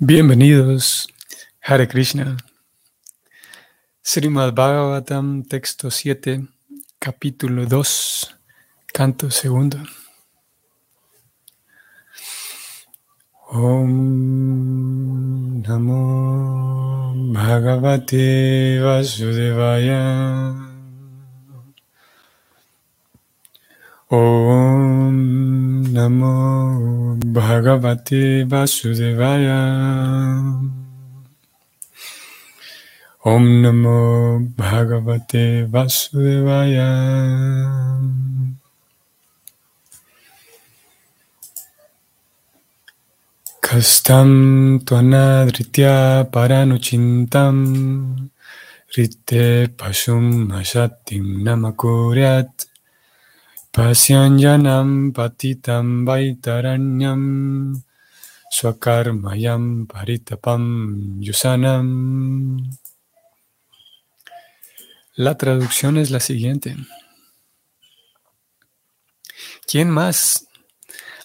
Bienvenidos, Hare Krishna. Srimad Bhagavatam, texto 7, capítulo 2, canto segundo. Om Namo Bhagavate Vasudevaya. Om Namo Bhagavate Vasudevaya. Om Namo Bhagavate Vasudevaya. Kastam tvanadritya paranuchintam rite pasum ashatim namakuryat pasyanjanam patitam vaitaranyam swakarmayam paritapam yusanam. La traducción es la siguiente. ¿Quién más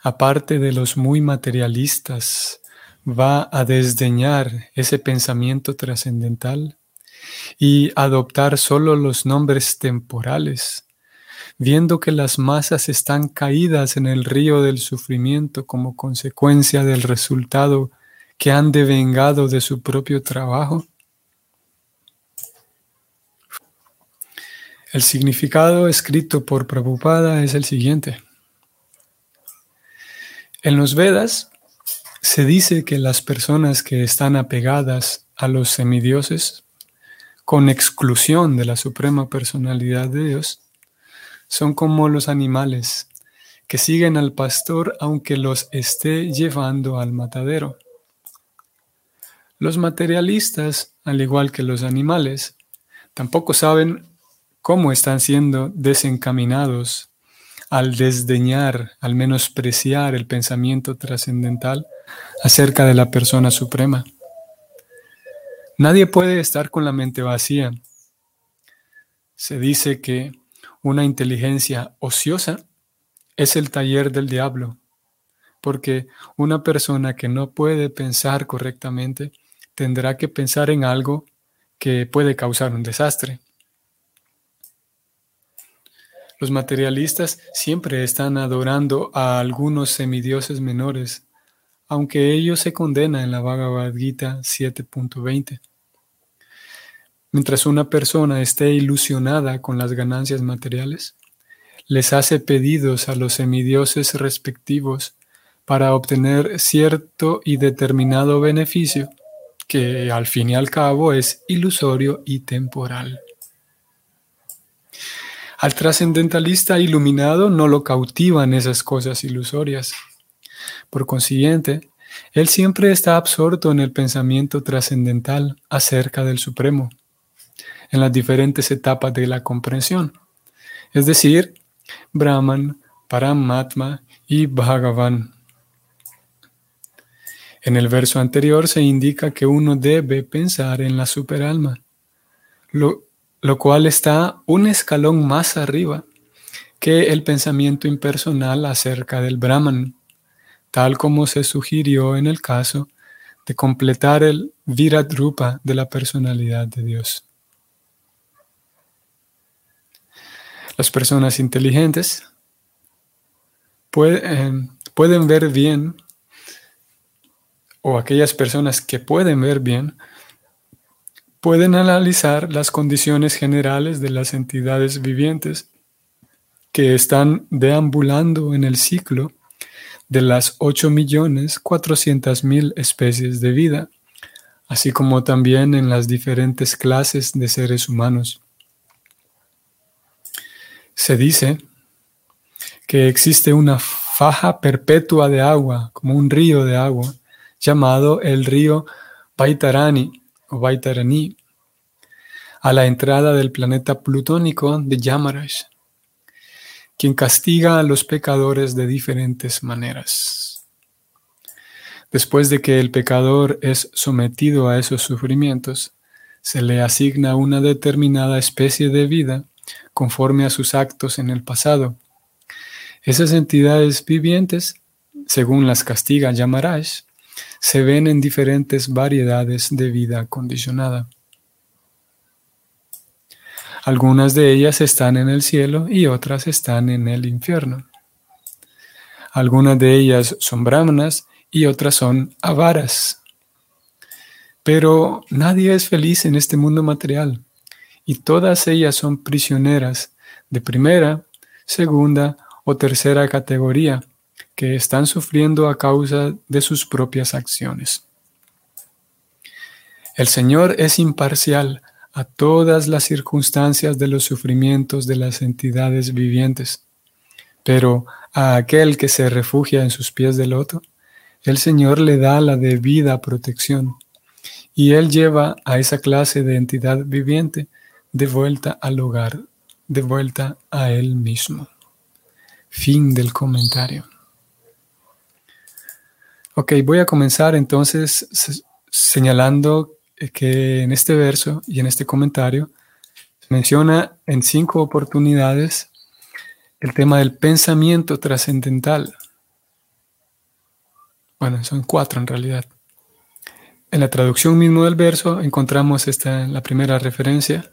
aparte de los muy materialistas, va a desdeñar ese pensamiento trascendental y adoptar solo los nombres temporales, viendo que las masas están caídas en el río del sufrimiento como consecuencia del resultado que han devengado de su propio trabajo? El significado escrito por Prabhupada es el siguiente. En los Vedas se dice que las personas que están apegadas a los semidioses, con exclusión de la suprema personalidad de Dios, son como los animales que siguen al pastor aunque los esté llevando al matadero. Los materialistas, al igual que los animales, tampoco saben cómo están siendo desencaminados al desdeñar, al menospreciar el pensamiento trascendental acerca de la persona suprema. Nadie puede estar con la mente vacía. Se dice que una inteligencia ociosa es el taller del diablo, porque una persona que no puede pensar correctamente tendrá que pensar en algo que puede causar un desastre. Los materialistas siempre están adorando a algunos semidioses menores, aunque ellos se condenan en la Bhagavad Gita 7.20. Mientras una persona esté ilusionada con las ganancias materiales, les hace pedidos a los semidioses respectivos para obtener cierto y determinado beneficio que al fin y al cabo es ilusorio y temporal. Al trascendentalista iluminado no lo cautivan esas cosas ilusorias. Por consiguiente, él siempre está absorto en el pensamiento trascendental acerca del Supremo, en las diferentes etapas de la comprensión, es decir, Brahman, Paramatma y Bhagavan. En el verso anterior se indica que uno debe pensar en la superalma, lo, lo cual está un escalón más arriba que el pensamiento impersonal acerca del Brahman, tal como se sugirió en el caso de completar el Viradrupa de la personalidad de Dios. Las personas inteligentes pueden, eh, pueden ver bien, o aquellas personas que pueden ver bien, pueden analizar las condiciones generales de las entidades vivientes que están deambulando en el ciclo de las 8.400.000 especies de vida, así como también en las diferentes clases de seres humanos. Se dice que existe una faja perpetua de agua, como un río de agua, llamado el río Baitarani, o Vaitarani, a la entrada del planeta plutónico de Yamarash, quien castiga a los pecadores de diferentes maneras. Después de que el pecador es sometido a esos sufrimientos, se le asigna una determinada especie de vida conforme a sus actos en el pasado. Esas entidades vivientes, según las castiga Yamarash, se ven en diferentes variedades de vida condicionada. Algunas de ellas están en el cielo y otras están en el infierno. Algunas de ellas son brahmanas y otras son avaras. Pero nadie es feliz en este mundo material y todas ellas son prisioneras de primera, segunda o tercera categoría que están sufriendo a causa de sus propias acciones. El Señor es imparcial a todas las circunstancias de los sufrimientos de las entidades vivientes, pero a aquel que se refugia en sus pies de loto, el Señor le da la debida protección y Él lleva a esa clase de entidad viviente de vuelta al hogar, de vuelta a Él mismo. Fin del comentario. Ok, voy a comenzar entonces señalando que en este verso y en este comentario menciona en cinco oportunidades el tema del pensamiento trascendental. Bueno, son cuatro en realidad. En la traducción mismo del verso encontramos esta, la primera referencia.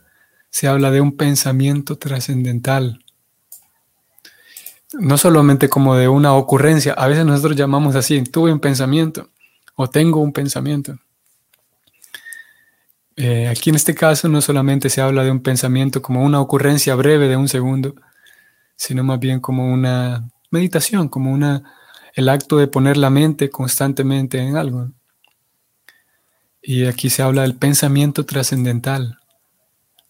Se habla de un pensamiento trascendental. No solamente como de una ocurrencia. A veces nosotros llamamos así, tuve un pensamiento o tengo un pensamiento. Eh, aquí en este caso no solamente se habla de un pensamiento como una ocurrencia breve de un segundo, sino más bien como una meditación, como una, el acto de poner la mente constantemente en algo. Y aquí se habla del pensamiento trascendental,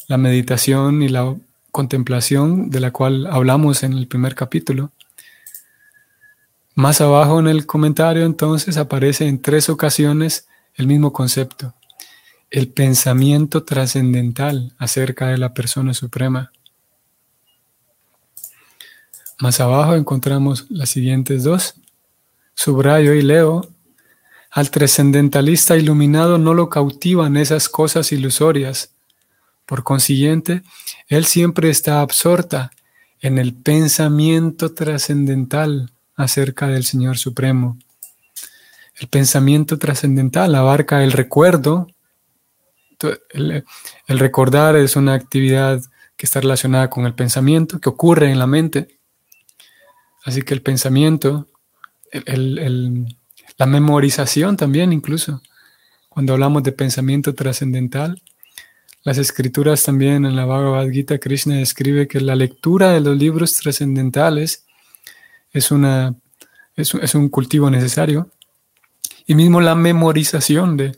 la meditación y la contemplación de la cual hablamos en el primer capítulo. Más abajo en el comentario entonces aparece en tres ocasiones el mismo concepto, el pensamiento trascendental acerca de la persona suprema. Más abajo encontramos las siguientes dos. Subrayo y leo. Al trascendentalista iluminado no lo cautivan esas cosas ilusorias. Por consiguiente, él siempre está absorta en el pensamiento trascendental acerca del Señor Supremo. El pensamiento trascendental abarca el recuerdo, el, recordar es una actividad que está relacionada con el pensamiento, que ocurre en la mente. Así que el pensamiento, la memorización también incluso, cuando hablamos de pensamiento trascendental, las escrituras también en la Bhagavad Gita, Krishna describe que la lectura de los libros trascendentales es, una, es un cultivo necesario. Y mismo la memorización de,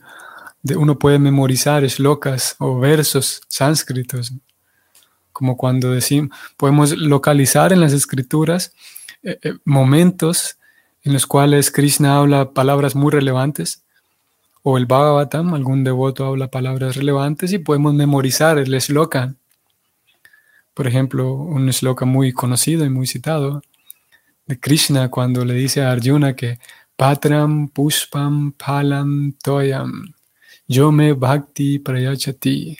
uno puede memorizar shlokas o versos sánscritos, como cuando decimos, podemos localizar en las escrituras eh, eh, momentos en los cuales Krishna habla palabras muy relevantes, o el Bhagavatam, algún devoto habla palabras relevantes y podemos memorizar el shloka. Por ejemplo, un shloka muy conocido y muy citado de Krishna cuando le dice a Arjuna que Patram Pushpam Palam Toyam yo me bhakti prayachati.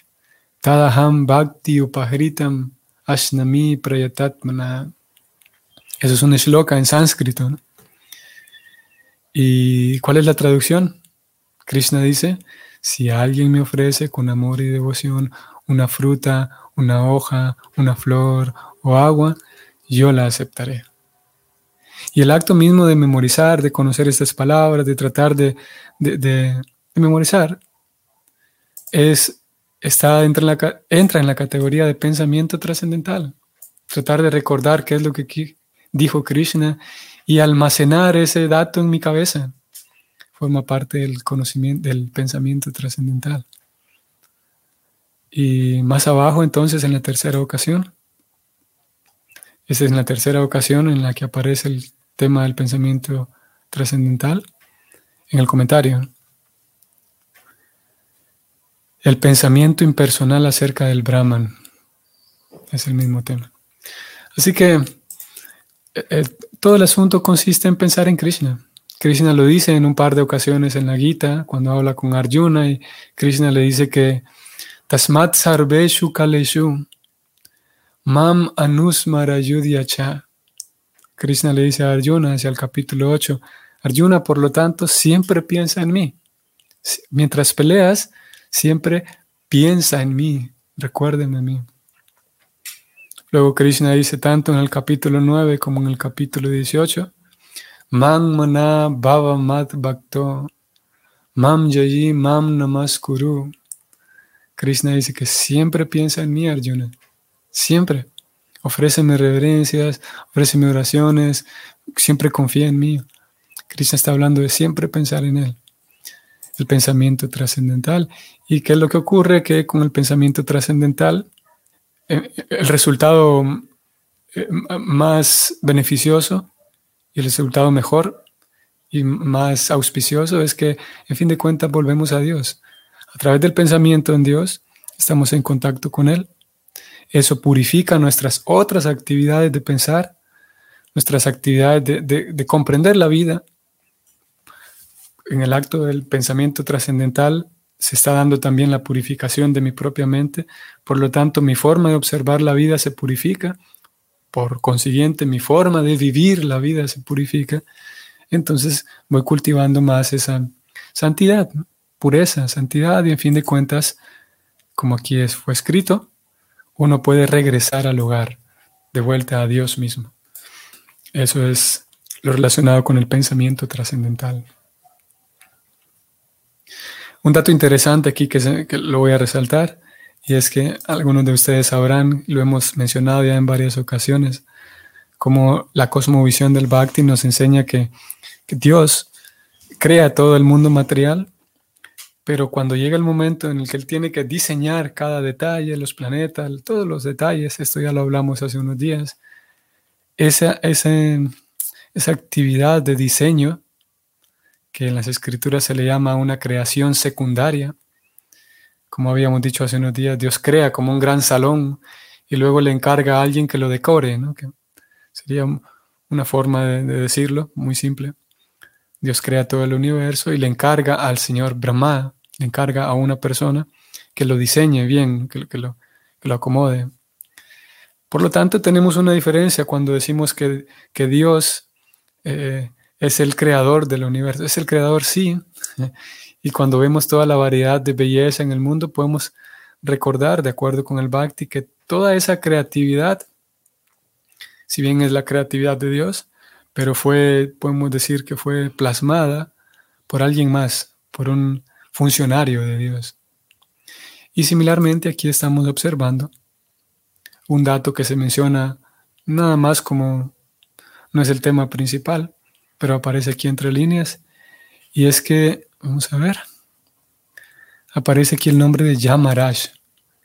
Tadaham bhakti upahritam ashnami prayatatmana. Eso es un shloka en sánscrito. ¿Y cuál es la traducción? Krishna dice, si alguien me ofrece con amor y devoción una fruta, una hoja, una flor o agua, yo la aceptaré. Y el acto mismo de memorizar, de conocer estas palabras, de tratar de, de memorizar, es, está, entra, en la, entra en la categoría de pensamiento trascendental. Tratar de recordar qué es lo que dijo Krishna y almacenar ese dato en mi cabeza forma parte del conocimiento, del pensamiento trascendental. Y más abajo, entonces, en la tercera ocasión, esa es la tercera ocasión en la que aparece el tema del pensamiento trascendental, en el comentario el pensamiento impersonal acerca del Brahman. Es el mismo tema. Así que eh, eh, todo el asunto consiste en pensar en Krishna. Krishna lo dice en un par de ocasiones en la Gita, cuando habla con Arjuna, y Krishna le dice que Tasmat sarveshu kaleshu mam anusmara Krishna le dice a Arjuna, hacia el capítulo 8, Arjuna, por lo tanto, siempre piensa en mí. Mientras peleas, siempre piensa en mí, recuérdeme a mí. Luego Krishna dice tanto en el capítulo 9 como en el capítulo 18, Man mana mat bhakto, mam jayi mam namaskuru. Krishna dice que siempre piensa en mí, Arjuna. Siempre. Ofréceme reverencias, ofréceme oraciones, siempre confía en mí. Krishna está hablando de siempre pensar en Él. El pensamiento trascendental. ¿Y qué es lo que ocurre? Que con el pensamiento trascendental, eh, el resultado eh, más beneficioso y el resultado mejor y más auspicioso es que, en fin de cuentas, volvemos a Dios. A través del pensamiento en Dios, estamos en contacto con Él. Eso purifica nuestras otras actividades de pensar, nuestras actividades de, comprender la vida. En el acto del pensamiento trascendental se está dando también la purificación de mi propia mente. Por lo tanto, mi forma de observar la vida se purifica. Por consiguiente, mi forma de vivir la vida se purifica. Entonces voy cultivando más esa santidad pureza, santidad y en fin de cuentas, como aquí es, fue escrito, uno puede regresar al hogar, de vuelta a Dios mismo. Eso es lo relacionado con el pensamiento trascendental. Un dato interesante aquí que, que, lo voy a resaltar, y es que algunos de ustedes sabrán, lo hemos mencionado ya en varias ocasiones, como la cosmovisión del Bhakti nos enseña que, que Dios crea todo el mundo material pero cuando llega el momento en el que él tiene que diseñar cada detalle, los planetas, todos los detalles, esto ya lo hablamos hace unos días, esa, esa, esa actividad de diseño, que en las escrituras se le llama una creación secundaria, como habíamos dicho hace unos días, Dios crea como un gran salón y luego le encarga a alguien que lo decore, ¿no? que sería una forma de decirlo muy simple. Dios crea todo el universo y le encarga al Señor Brahma le encarga a una persona que lo diseñe bien, que, lo, acomode. Por lo tanto, tenemos una diferencia cuando decimos que, Dios eh, es el creador del universo. Es el creador, sí. Y cuando vemos toda la variedad de belleza en el mundo, podemos recordar, de acuerdo con el Bhakti, que toda esa creatividad, si bien es la creatividad de Dios, pero fue, podemos decir que fue plasmada por alguien más, por un funcionario de Dios. Y similarmente aquí estamos observando un dato que se menciona nada más como no es el tema principal, pero aparece aquí entre líneas, y es que, vamos a ver, aparece aquí el nombre de Yamaraj.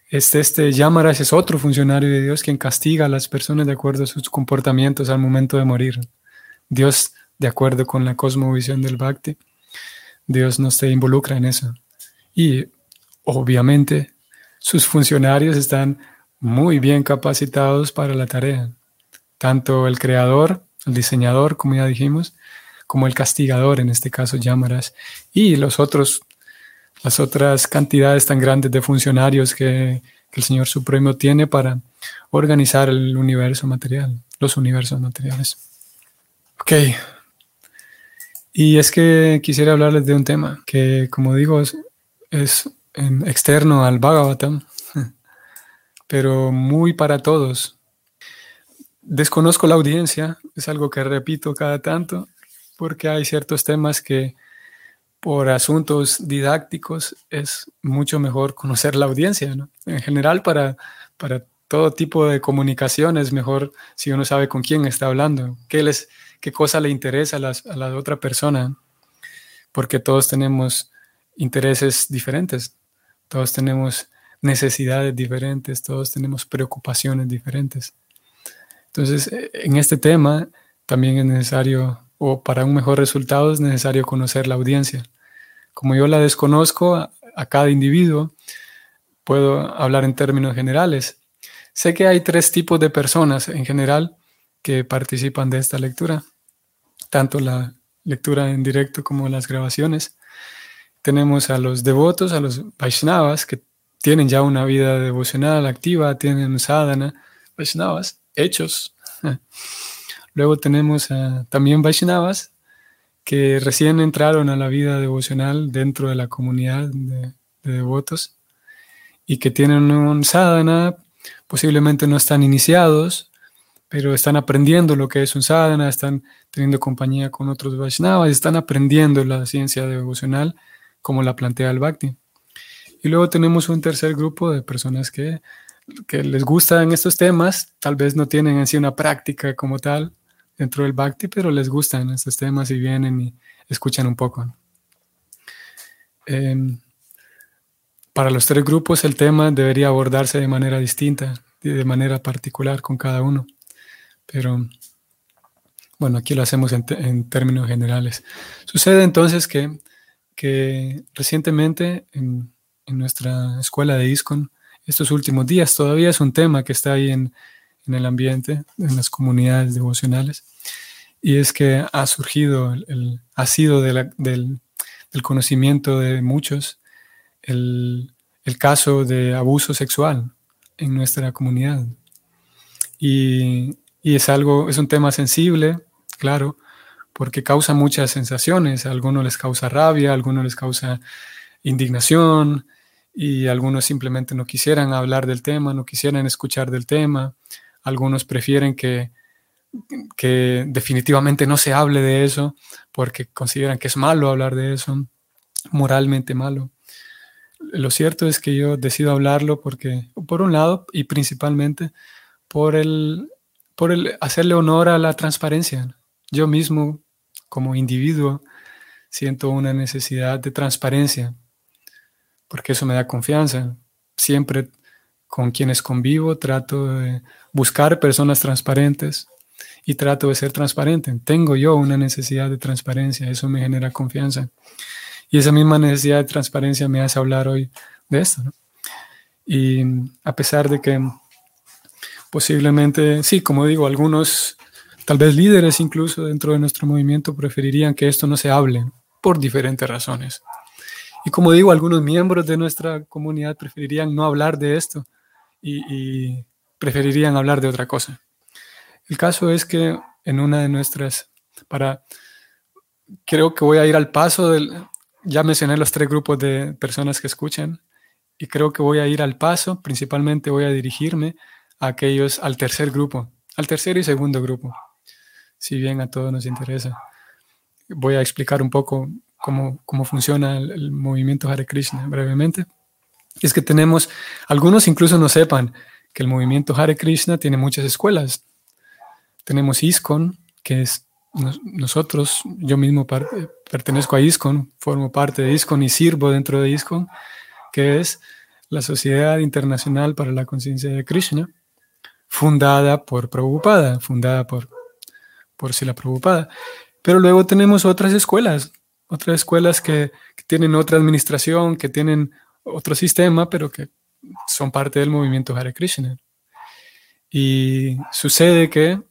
Este, este Yamaraj es otro funcionario de Dios quien castiga a las personas de acuerdo a sus comportamientos al momento de morir. Dios, de acuerdo con la cosmovisión del Bhakti, Dios no se involucra en eso. Y obviamente sus funcionarios están muy bien capacitados para la tarea. Tanto el creador, el diseñador, como ya dijimos, como el castigador, en este caso Llamaras, y los otros, las otras cantidades tan grandes de funcionarios que, el Señor Supremo tiene para organizar el universo material, los universos materiales. Ok, y es que quisiera hablarles de un tema que, como digo, es, externo al Bhagavatam, pero muy para todos. Desconozco la audiencia, es algo que repito cada tanto, porque hay ciertos temas que por asuntos didácticos es mucho mejor conocer la audiencia. En general, para, para todo tipo de comunicación es mejor si uno sabe con quién está hablando, qué les qué cosa le interesa a, la otra persona, porque todos tenemos intereses diferentes, todos tenemos necesidades diferentes, todos tenemos preocupaciones diferentes. Entonces, e, en este tema también es necesario, o para un mejor resultado es necesario conocer la audiencia. Como yo la desconozco a, cada individuo, puedo hablar en términos generales. Sé que hay tres tipos de personas en general que participan de esta lectura tanto la lectura en directo como las grabaciones. Tenemos a los devotos, a los Vaishnavas, que tienen ya una vida devocional activa, tienen sadhana, Vaishnavas, hechos. Luego tenemos también Vaishnavas que recién entraron a la vida devocional dentro de la comunidad de, devotos y que tienen un sadhana, posiblemente no están iniciados, pero están aprendiendo lo que es un sadhana, están teniendo compañía con otros Vaishnavas, están aprendiendo la ciencia devocional como la plantea el Bhakti. Y luego tenemos un tercer grupo de personas que, que les gustan estos temas, tal vez no tienen en sí una práctica como tal, dentro del Bhakti, pero les gustan estos temas y vienen y escuchan un poco. Em, para los tres grupos el tema debería abordarse de manera distinta, de manera particular con cada uno. Pero bueno, aquí lo hacemos en, términos generales. Sucede entonces que, que recientemente en, en, nuestra escuela de ISCON, estos últimos días todavía es un tema que está ahí en, en el ambiente, en las comunidades devocionales, y es que ha surgido, el, ha sido del, del, conocimiento de muchos el, el, caso de abuso sexual en nuestra comunidad. Y, y, es algo, es un tema sensible, claro, porque causa muchas sensaciones. A algunos les causa rabia, a algunos les causa indignación, y algunos simplemente no quisieran hablar del tema, no quisieran escuchar del tema. Algunos prefieren que, que definitivamente no se hable de eso porque consideran que es malo hablar de eso, moralmente malo. Lo cierto es que yo decido hablarlo porque, por un lado, y principalmente por el, por el hacerle honor a la transparencia. Yo mismo, como individuo, siento una necesidad de transparencia, porque eso me da confianza. Siempre con quienes convivo, trato de buscar personas transparentes y trato de ser transparente. Tengo yo una necesidad de transparencia, eso me genera confianza. Y esa misma necesidad de transparencia me hace hablar hoy de esto. Y a pesar de que posiblemente, sí, como digo, algunos, tal vez líderes incluso dentro de nuestro movimiento, preferirían que esto no se hable por diferentes razones. Y como digo, algunos miembros de nuestra comunidad preferirían no hablar de esto y, preferirían hablar de otra cosa. El caso es que en una de nuestras, para, creo que voy a ir al paso del, ya mencioné los tres grupos de personas que escuchan y creo que voy a ir al paso, principalmente voy a dirigirme a aquellos, al tercer grupo, al tercer y segundo grupo, si bien a todos nos interesa. Voy a explicar un poco cómo, cómo funciona el, el movimiento Hare Krishna brevemente es que tenemos, algunos incluso no sepan que el movimiento Hare Krishna tiene muchas escuelas. Tenemos ISKCON, que es nosotros, yo mismo pertenezco a ISKCON, formo parte de ISKCON y sirvo dentro de ISKCON, que es la Sociedad Internacional para la Conciencia de Krishna, fundada por Prabhupada, fundada por, por Sila Prabhupada. Pero luego tenemos otras escuelas, otras escuelas que tienen otra administración, que tienen otro sistema, pero que son parte del movimiento Hare Krishna. Y sucede que,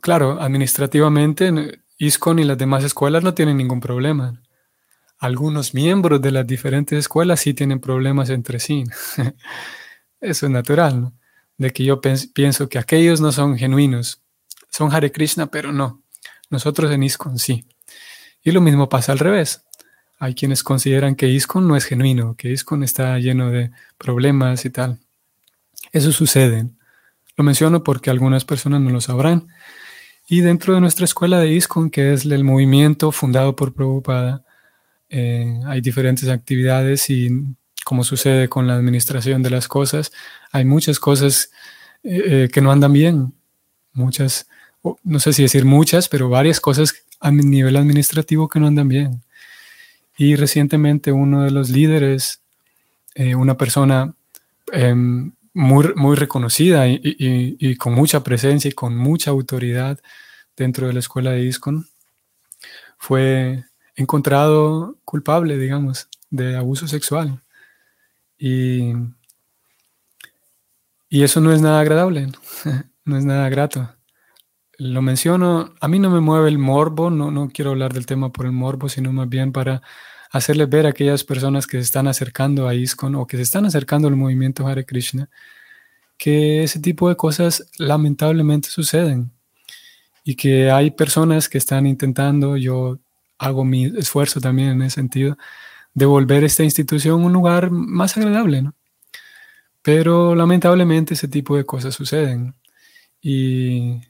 claro, administrativamente ISKCON y las demás escuelas no tienen ningún problema. Algunos miembros de las diferentes escuelas sí tienen problemas entre sí. Eso es natural, ¿no? De que yo pienso que aquellos no son genuinos. Son Hare Krishna, pero no. Nosotros en ISKCON sí. Y lo mismo pasa al revés. Hay quienes consideran que ISCON no es genuino, que ISCON está lleno de problemas y tal. Eso sucede. Lo menciono porque algunas personas no lo sabrán. Y dentro de nuestra escuela de ISCON, que es el movimiento fundado por Prabhupada, eh, hay diferentes actividades y como sucede con la administración de las cosas, hay muchas cosas eh, eh, que no andan bien. Muchas, no sé si decir muchas, pero varias cosas a nivel administrativo que no andan bien. Y recientemente uno de los líderes, eh, una persona em, muy, muy reconocida y, con mucha presencia y con mucha autoridad dentro de la escuela de ISCON, fue encontrado culpable, digamos, de abuso sexual. Y, y eso no es nada agradable, no es nada grato. Lo menciono, a mí no me mueve el morbo, no, no quiero hablar del tema por el morbo, sino más bien para hacerles ver a aquellas personas que se están acercando a ISKCON o que se están acercando al movimiento Hare Krishna, que ese tipo de cosas lamentablemente suceden y que hay personas que están intentando, yo hago mi esfuerzo también en ese sentido de volver esta institución un lugar más agradable, ¿no? Pero lamentablemente ese tipo de cosas suceden y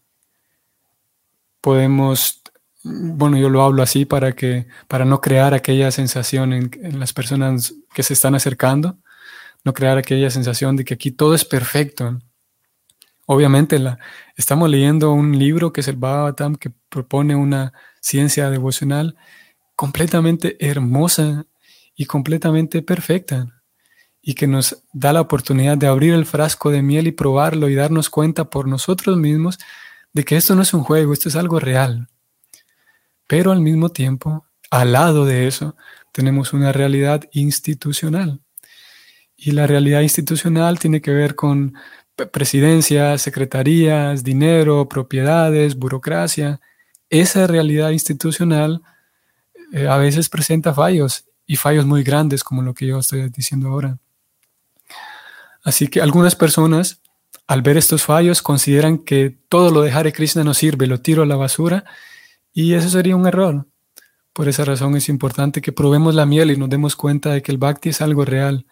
podemos, bueno, yo lo hablo así para que, para no crear aquella sensación en, las personas que se están acercando, no crear aquella sensación de que aquí todo es perfecto. Obviamente la, estamos leyendo un libro que es el Bhagavatam que propone una ciencia devocional completamente hermosa y completamente perfecta y que nos da la oportunidad de abrir el frasco de miel y probarlo y darnos cuenta por nosotros mismos de que esto no es un juego, esto es algo real. Pero al mismo tiempo, al lado de eso, tenemos una realidad institucional. Y la realidad institucional tiene que ver con presidencias, secretarías, dinero, propiedades, burocracia. Esa realidad institucional eh, a veces presenta fallos y fallos muy grandes como lo que yo estoy diciendo ahora. Así que algunas personas, al ver estos fallos, consideran que todo lo de Hare Krishna no sirve, lo tiro a la basura, y eso sería un error. Por esa razón es importante que probemos la miel y nos demos cuenta de que el bhakti es algo real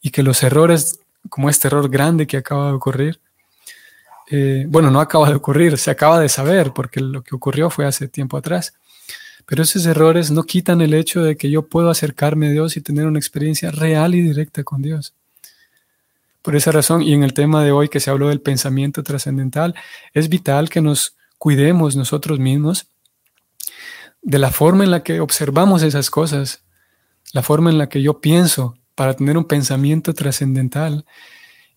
y que los errores, como este error grande que acaba de ocurrir, eh, bueno, no acaba de ocurrir, se acaba de saber, porque lo que ocurrió fue hace tiempo atrás. Pero esos errores no quitan el hecho de que yo puedo acercarme a Dios y tener una experiencia real y directa con Dios. Por esa razón, y en el tema de hoy que se habló del pensamiento trascendental, es vital que nos cuidemos nosotros mismos de la forma en la que observamos esas cosas, la forma en la que yo pienso para tener un pensamiento trascendental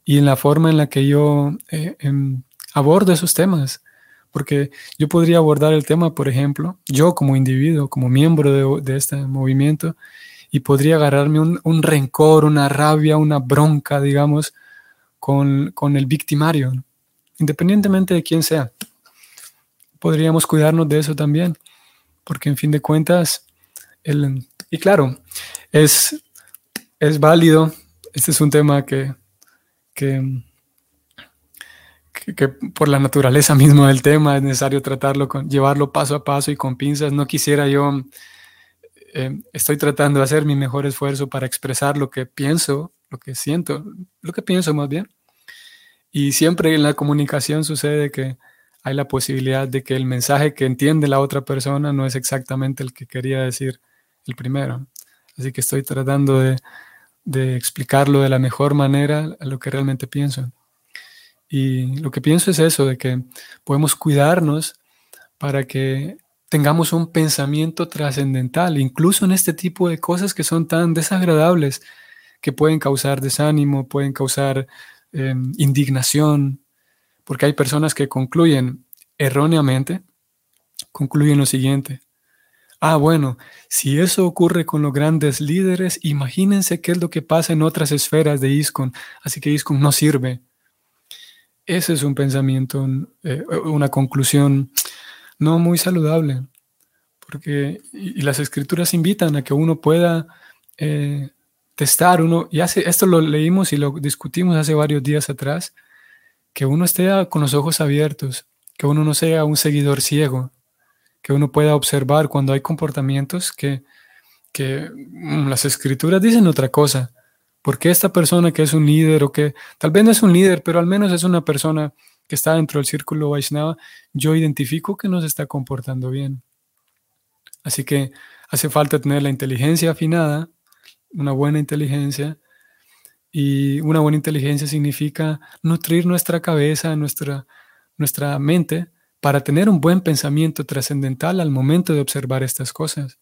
y en la forma en la que yo eh, em, abordo esos temas. Porque yo podría abordar el tema, por ejemplo, yo como individuo, como miembro de, este movimiento, y podría agarrarme un, rencor, una rabia, una bronca, digamos, con, el victimario, independientemente de quién sea. Podríamos cuidarnos de eso también, porque en fin de cuentas, el, y claro, es, es válido, este es un tema que, que que, por la naturaleza misma del tema es necesario tratarlo, con, llevarlo paso a paso y con pinzas. No quisiera yo, eh, estoy tratando de hacer mi mejor esfuerzo para expresar lo que pienso, lo que siento, lo que pienso más bien. Y siempre en la comunicación sucede que hay la posibilidad de que el mensaje que entiende la otra persona no es exactamente el que quería decir el primero. Así que estoy tratando de, explicarlo de la mejor manera a lo que realmente pienso. Y lo que pienso es eso, de que podemos cuidarnos para que tengamos un pensamiento trascendental, incluso en este tipo de cosas que son tan desagradables, que pueden causar desánimo, pueden causar em, indignación, porque hay personas que concluyen erróneamente, concluyen lo siguiente. Ah, bueno, si eso ocurre con los grandes líderes, imagínense qué es lo que pasa en otras esferas de ISKCON, así que ISKCON no sirve. Ese es un pensamiento, eh, una conclusión no muy saludable, porque y, las escrituras invitan a que uno pueda eh, testar, uno, y hace, esto lo leímos y lo discutimos hace varios días atrás, que uno esté con los ojos abiertos, que uno no sea un seguidor ciego, que uno pueda observar cuando hay comportamientos que, que mm, las escrituras dicen otra cosa, porque esta persona que es un líder o que tal vez no es un líder, pero al menos es una persona que está dentro del círculo Vaishnava, yo identifico que no se está comportando bien. Así que hace falta tener la inteligencia afinada, una buena inteligencia, y una buena inteligencia significa nutrir nuestra cabeza, nuestra, nuestra mente, para tener un buen pensamiento trascendental al momento de observar estas cosas.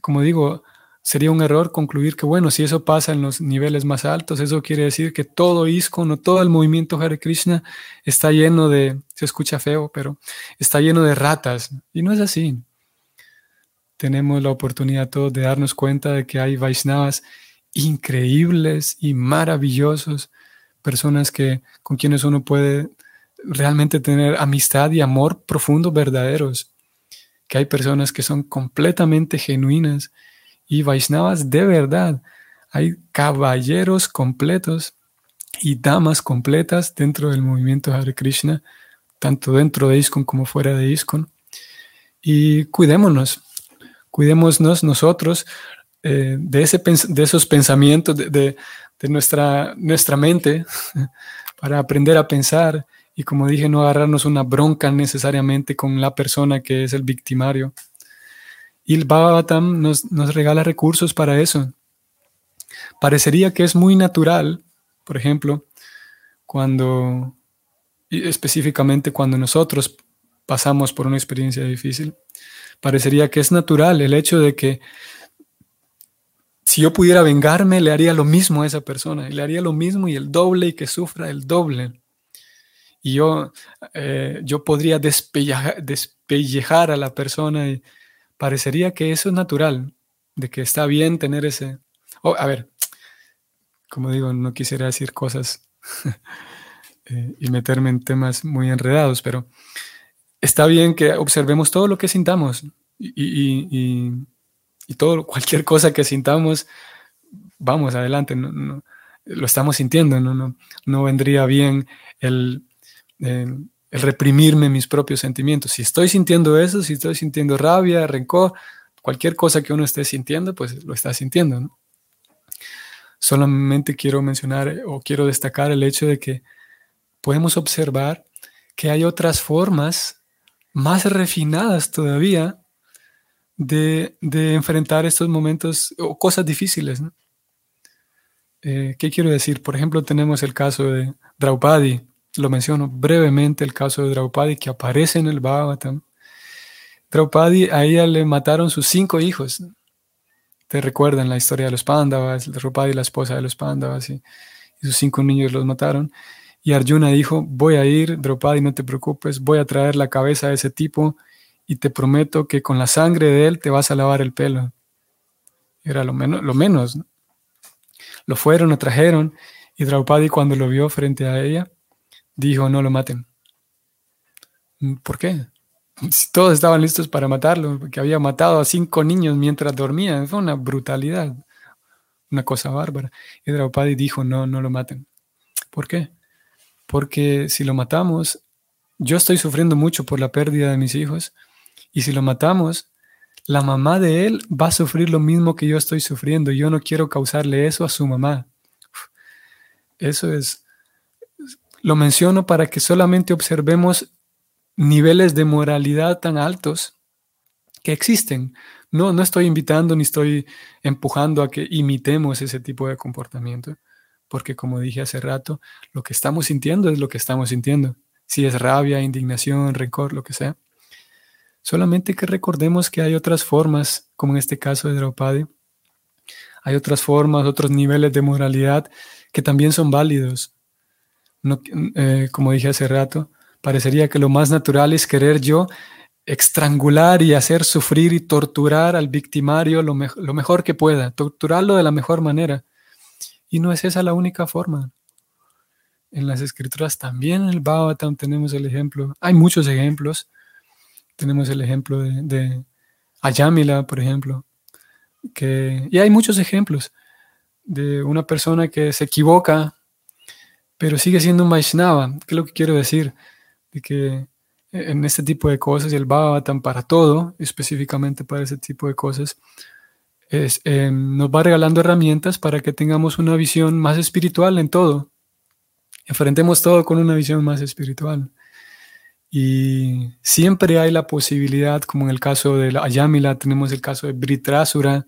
Como digo, sería un error concluir que, bueno, si eso pasa en los niveles más altos, eso quiere decir que todo ISKCON o todo el movimiento Hare Krishna está lleno de, se escucha feo, pero está lleno de ratas. Y no es así. Tenemos la oportunidad todos de darnos cuenta de que hay Vaishnavas increíbles y maravillosos, personas que, con quienes uno puede realmente tener amistad y amor profundo, verdaderos. Que hay personas que son completamente genuinas y Vaishnavas de verdad. Hay caballeros completos y damas completas dentro del movimiento Hare Krishna, tanto dentro de ISKCON como fuera de ISKCON. Y cuidémonos. cuidémonos nosotros eh, de, ese, de esos pensamientos, de, nuestra, nuestra mente, para aprender a pensar y como dije, no agarrarnos una bronca necesariamente con la persona que es el victimario. Y el Bhagavatam nos, nos regala recursos para eso. Parecería que es muy natural, por ejemplo, cuando, específicamente cuando nosotros pasamos por una experiencia difícil, parecería que es natural el hecho de que si yo pudiera vengarme, le haría lo mismo a esa persona, le haría lo mismo y el doble y que sufra el doble. Y yo, eh, yo podría despellejar, a la persona y parecería que eso es natural, de que está bien tener ese... Oh, a ver, como digo, no quisiera decir cosas eh, y meterme en temas muy enredados, pero está bien que observemos todo lo que sintamos y, todo, cualquier cosa que sintamos, vamos adelante, no, lo estamos sintiendo, no, no, no vendría bien el, el, reprimirme mis propios sentimientos. Si estoy sintiendo eso, si estoy sintiendo rabia, rencor, cualquier cosa que uno esté sintiendo, pues lo está sintiendo. Solamente quiero mencionar o quiero destacar el hecho de que podemos observar que hay otras formas más refinadas todavía de, enfrentar estos momentos o cosas difíciles. Eh, ¿Qué quiero decir? Por ejemplo, tenemos el caso de Draupadi. Lo menciono brevemente, el caso de Draupadi que aparece en el Bhagavatam. Draupadi, a ella le mataron sus cinco hijos. Te recuerdan la historia de los Pándavas, Draupadi, la esposa de los Pándavas, y sus cinco niños los mataron. Y Arjuna dijo, voy a ir, Draupadi, no te preocupes, voy a traer la cabeza de ese tipo y te prometo que con la sangre de él te vas a lavar el pelo. Era lo menos, lo menos. Lo fueron, lo trajeron y Draupadi cuando lo vio frente a ella, dijo, no lo maten. ¿Por qué? Si todos estaban listos para matarlo, porque había matado a cinco niños mientras dormían, fue una brutalidad, una cosa bárbara. Y Draupadi dijo, no, no lo maten. ¿Por qué? porque si lo matamos, yo estoy sufriendo mucho por la pérdida de mis hijos, y si lo matamos, la mamá de él va a sufrir lo mismo que yo estoy sufriendo. Yo no quiero causarle eso a su mamá. Eso es, lo menciono para que solamente observemos niveles de moralidad tan altos que existen. No, no estoy invitando ni estoy empujando a que imitemos ese tipo de comportamiento porque como dije hace rato, lo que estamos sintiendo es lo que estamos sintiendo. Si es rabia, indignación, rencor, lo que sea. Solamente que recordemos que hay otras formas, como en este caso de Draupadi. Hay otras formas, otros niveles de moralidad que también son válidos. Eh, como dije hace rato, parecería que lo más natural es querer yo estrangular y hacer sufrir y torturar al victimario lo, lo mejor que pueda, torturarlo de la mejor manera. Y no es esa la única forma. En las escrituras también en el Bhagavatam tenemos el ejemplo, hay muchos ejemplos. Tenemos el ejemplo de, Ayamila, por ejemplo, que, y hay muchos ejemplos de una persona que se equivoca, pero sigue siendo un Vaishnava. ¿Qué es lo que quiero decir? De que en este tipo de cosas, y el Bhagavatam para todo, específicamente para ese tipo de cosas, eh, nos va regalando herramientas para que tengamos una visión más espiritual en todo. Enfrentemos todo con una visión más espiritual. Y siempre hay la posibilidad, como en el caso de la Ayamila, tenemos el caso de Britrasura.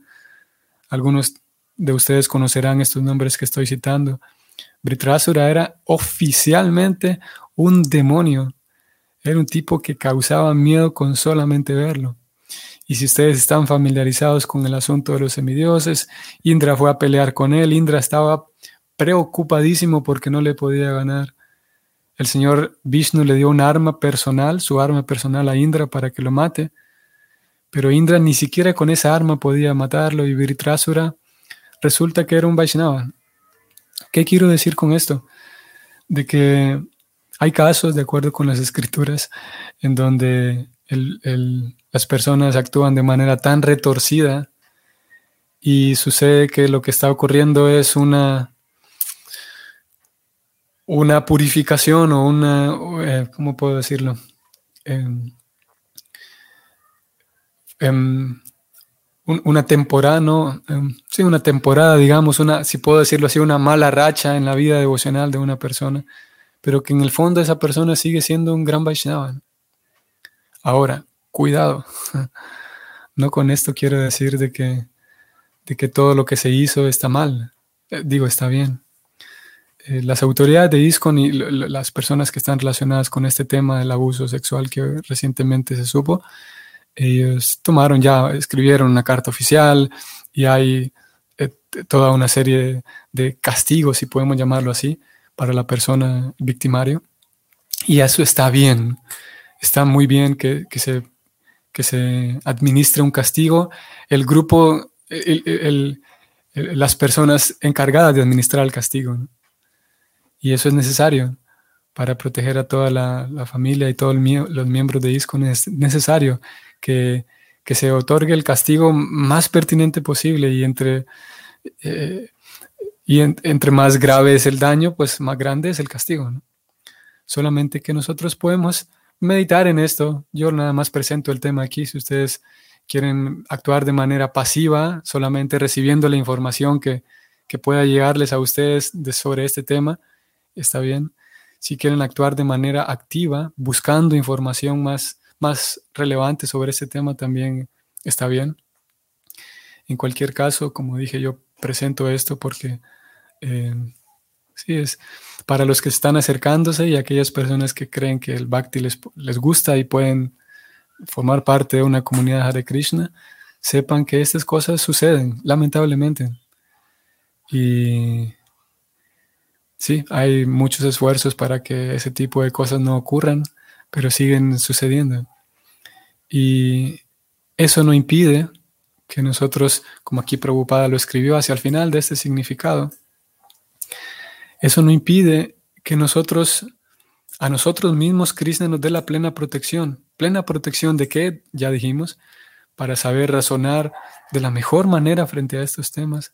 Algunos de ustedes conocerán estos nombres que estoy citando. Britrasura era oficialmente un demonio. Era un tipo que causaba miedo con solamente verlo. Y si ustedes están familiarizados con el asunto de los semidioses, Indra fue a pelear con él. Indra estaba preocupadísimo porque no le podía ganar. El señor Vishnu le dio un arma personal, su arma personal a Indra para que lo mate. Pero Indra ni siquiera con esa arma podía matarlo y Vritrasura resulta que era un Vaishnava. ¿Qué quiero decir con esto? De que hay casos, de acuerdo con las escrituras, en donde las personas actúan de manera tan retorcida y sucede que lo que está ocurriendo es una, una purificación o una, eh, ¿cómo puedo decirlo? Em, em, una temporada, ¿no? Em, sí, una temporada, digamos, una, si puedo decirlo así, una mala racha en la vida devocional de una persona, pero que en el fondo esa persona sigue siendo un gran Vaishnava. Ahora, cuidado. No con esto quiero decir de que, de que todo lo que se hizo está mal. Eh, digo, está bien. Eh, las autoridades de ISCON y las personas que están relacionadas con este tema del abuso sexual que recientemente se supo, ellos tomaron ya, escribieron una carta oficial y hay eh, toda una serie de castigos, si podemos llamarlo así, para la persona victimario. Y eso está bien, está muy bien que, se, que se administre un castigo. El grupo, las personas encargadas de administrar el castigo. Y eso es necesario para proteger a toda la, familia y todos los miembros de ISCON. Es necesario que, se otorgue el castigo más pertinente posible y entre, eh, y entre más grave es el daño, pues más grande es el castigo. Solamente que nosotros podemos meditar en esto. Yo nada más presento el tema aquí. Si ustedes quieren actuar de manera pasiva, solamente recibiendo la información que, que pueda llegarles a ustedes de, sobre este tema, está bien. Si quieren actuar de manera activa, buscando información más, más relevante sobre este tema, también está bien. En cualquier caso, como dije, yo presento esto porque eh, sí es para los que están acercándose y aquellas personas que creen que el Bhakti les, les gusta y pueden formar parte de una comunidad de Krishna, sepan que estas cosas suceden, lamentablemente. Y Sí, hay muchos esfuerzos para que ese tipo de cosas no ocurran, pero siguen sucediendo. Y eso no impide que nosotros, como aquí Prabhupada lo escribió hacia el final de este significado, eso no impide que nosotros, a nosotros mismos, Krishna nos dé la plena protección. ¿Plena protección de qué? Ya dijimos, para saber razonar de la mejor manera frente a estos temas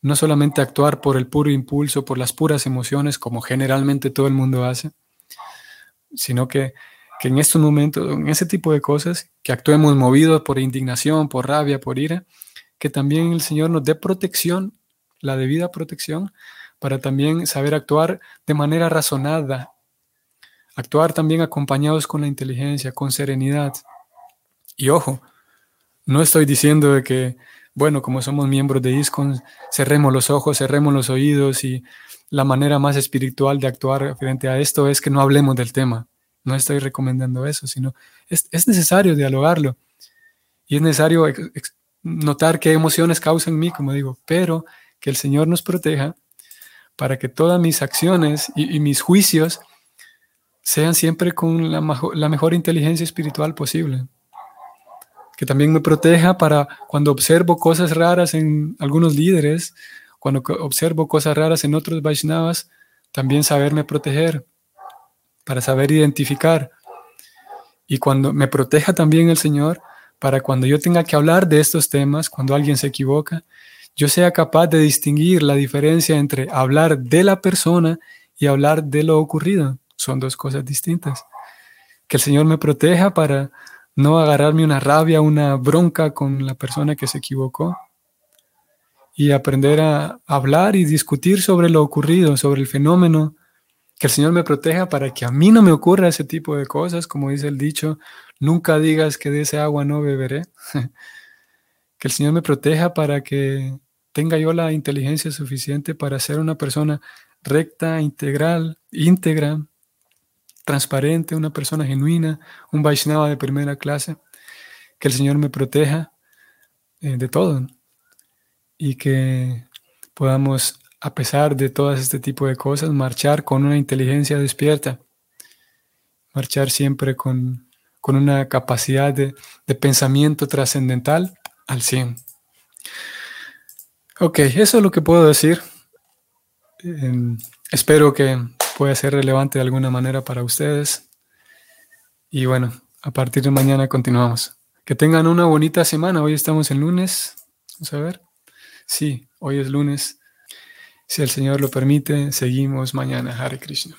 no solamente actuar por el puro impulso, por las puras emociones, como generalmente todo el mundo hace, sino que, en estos momentos, en ese tipo de cosas, que actuemos movidos por indignación, por rabia, por ira, que también el Señor nos dé protección, la debida protección, para también saber actuar de manera razonada, actuar también acompañados con la inteligencia, con serenidad. Y ojo, no estoy diciendo que bueno, como somos miembros de ISCON, cerremos los ojos, cerremos los oídos y la manera más espiritual de actuar frente a esto es que no hablemos del tema. No estoy recomendando eso, sino es, necesario dialogarlo y es necesario notar qué emociones causan en mí, como digo, pero que el Señor nos proteja para que todas mis acciones y, mis juicios sean siempre con la mejor inteligencia espiritual posible que también me proteja para cuando observo cosas raras en algunos líderes, cuando observo cosas raras en otros Vaishnavas, también saberme proteger, para saber identificar. Y cuando me proteja también el Señor, para cuando yo tenga que hablar de estos temas, cuando alguien se equivoca, yo sea capaz de distinguir la diferencia entre hablar de la persona y hablar de lo ocurrido. Son dos cosas distintas. Que el Señor me proteja para no agarrarme una rabia, una bronca con la persona que se equivocó y aprender a hablar y discutir sobre lo ocurrido, sobre el fenómeno, que el Señor me proteja para que a mí no me ocurra ese tipo de cosas, como dice el dicho, nunca digas que de ese agua no beberé, que el Señor me proteja para que tenga yo la inteligencia suficiente para ser una persona recta, integral, íntegra, transparente, una persona genuina, un Vaishnava de primera clase. Que el Señor me proteja eh, de todo y que podamos, a pesar de todas este tipo de cosas, marchar con una inteligencia despierta, marchar siempre con, una capacidad de, pensamiento trascendental al 100. Ok, eso es lo que puedo decir. Em, espero que puede ser relevante de alguna manera para ustedes. Y bueno, a partir de mañana continuamos. Que tengan una bonita semana. Hoy estamos en lunes. Vamos a ver. Sí, hoy es lunes. Si el Señor lo permite, seguimos mañana. Hare Krishna.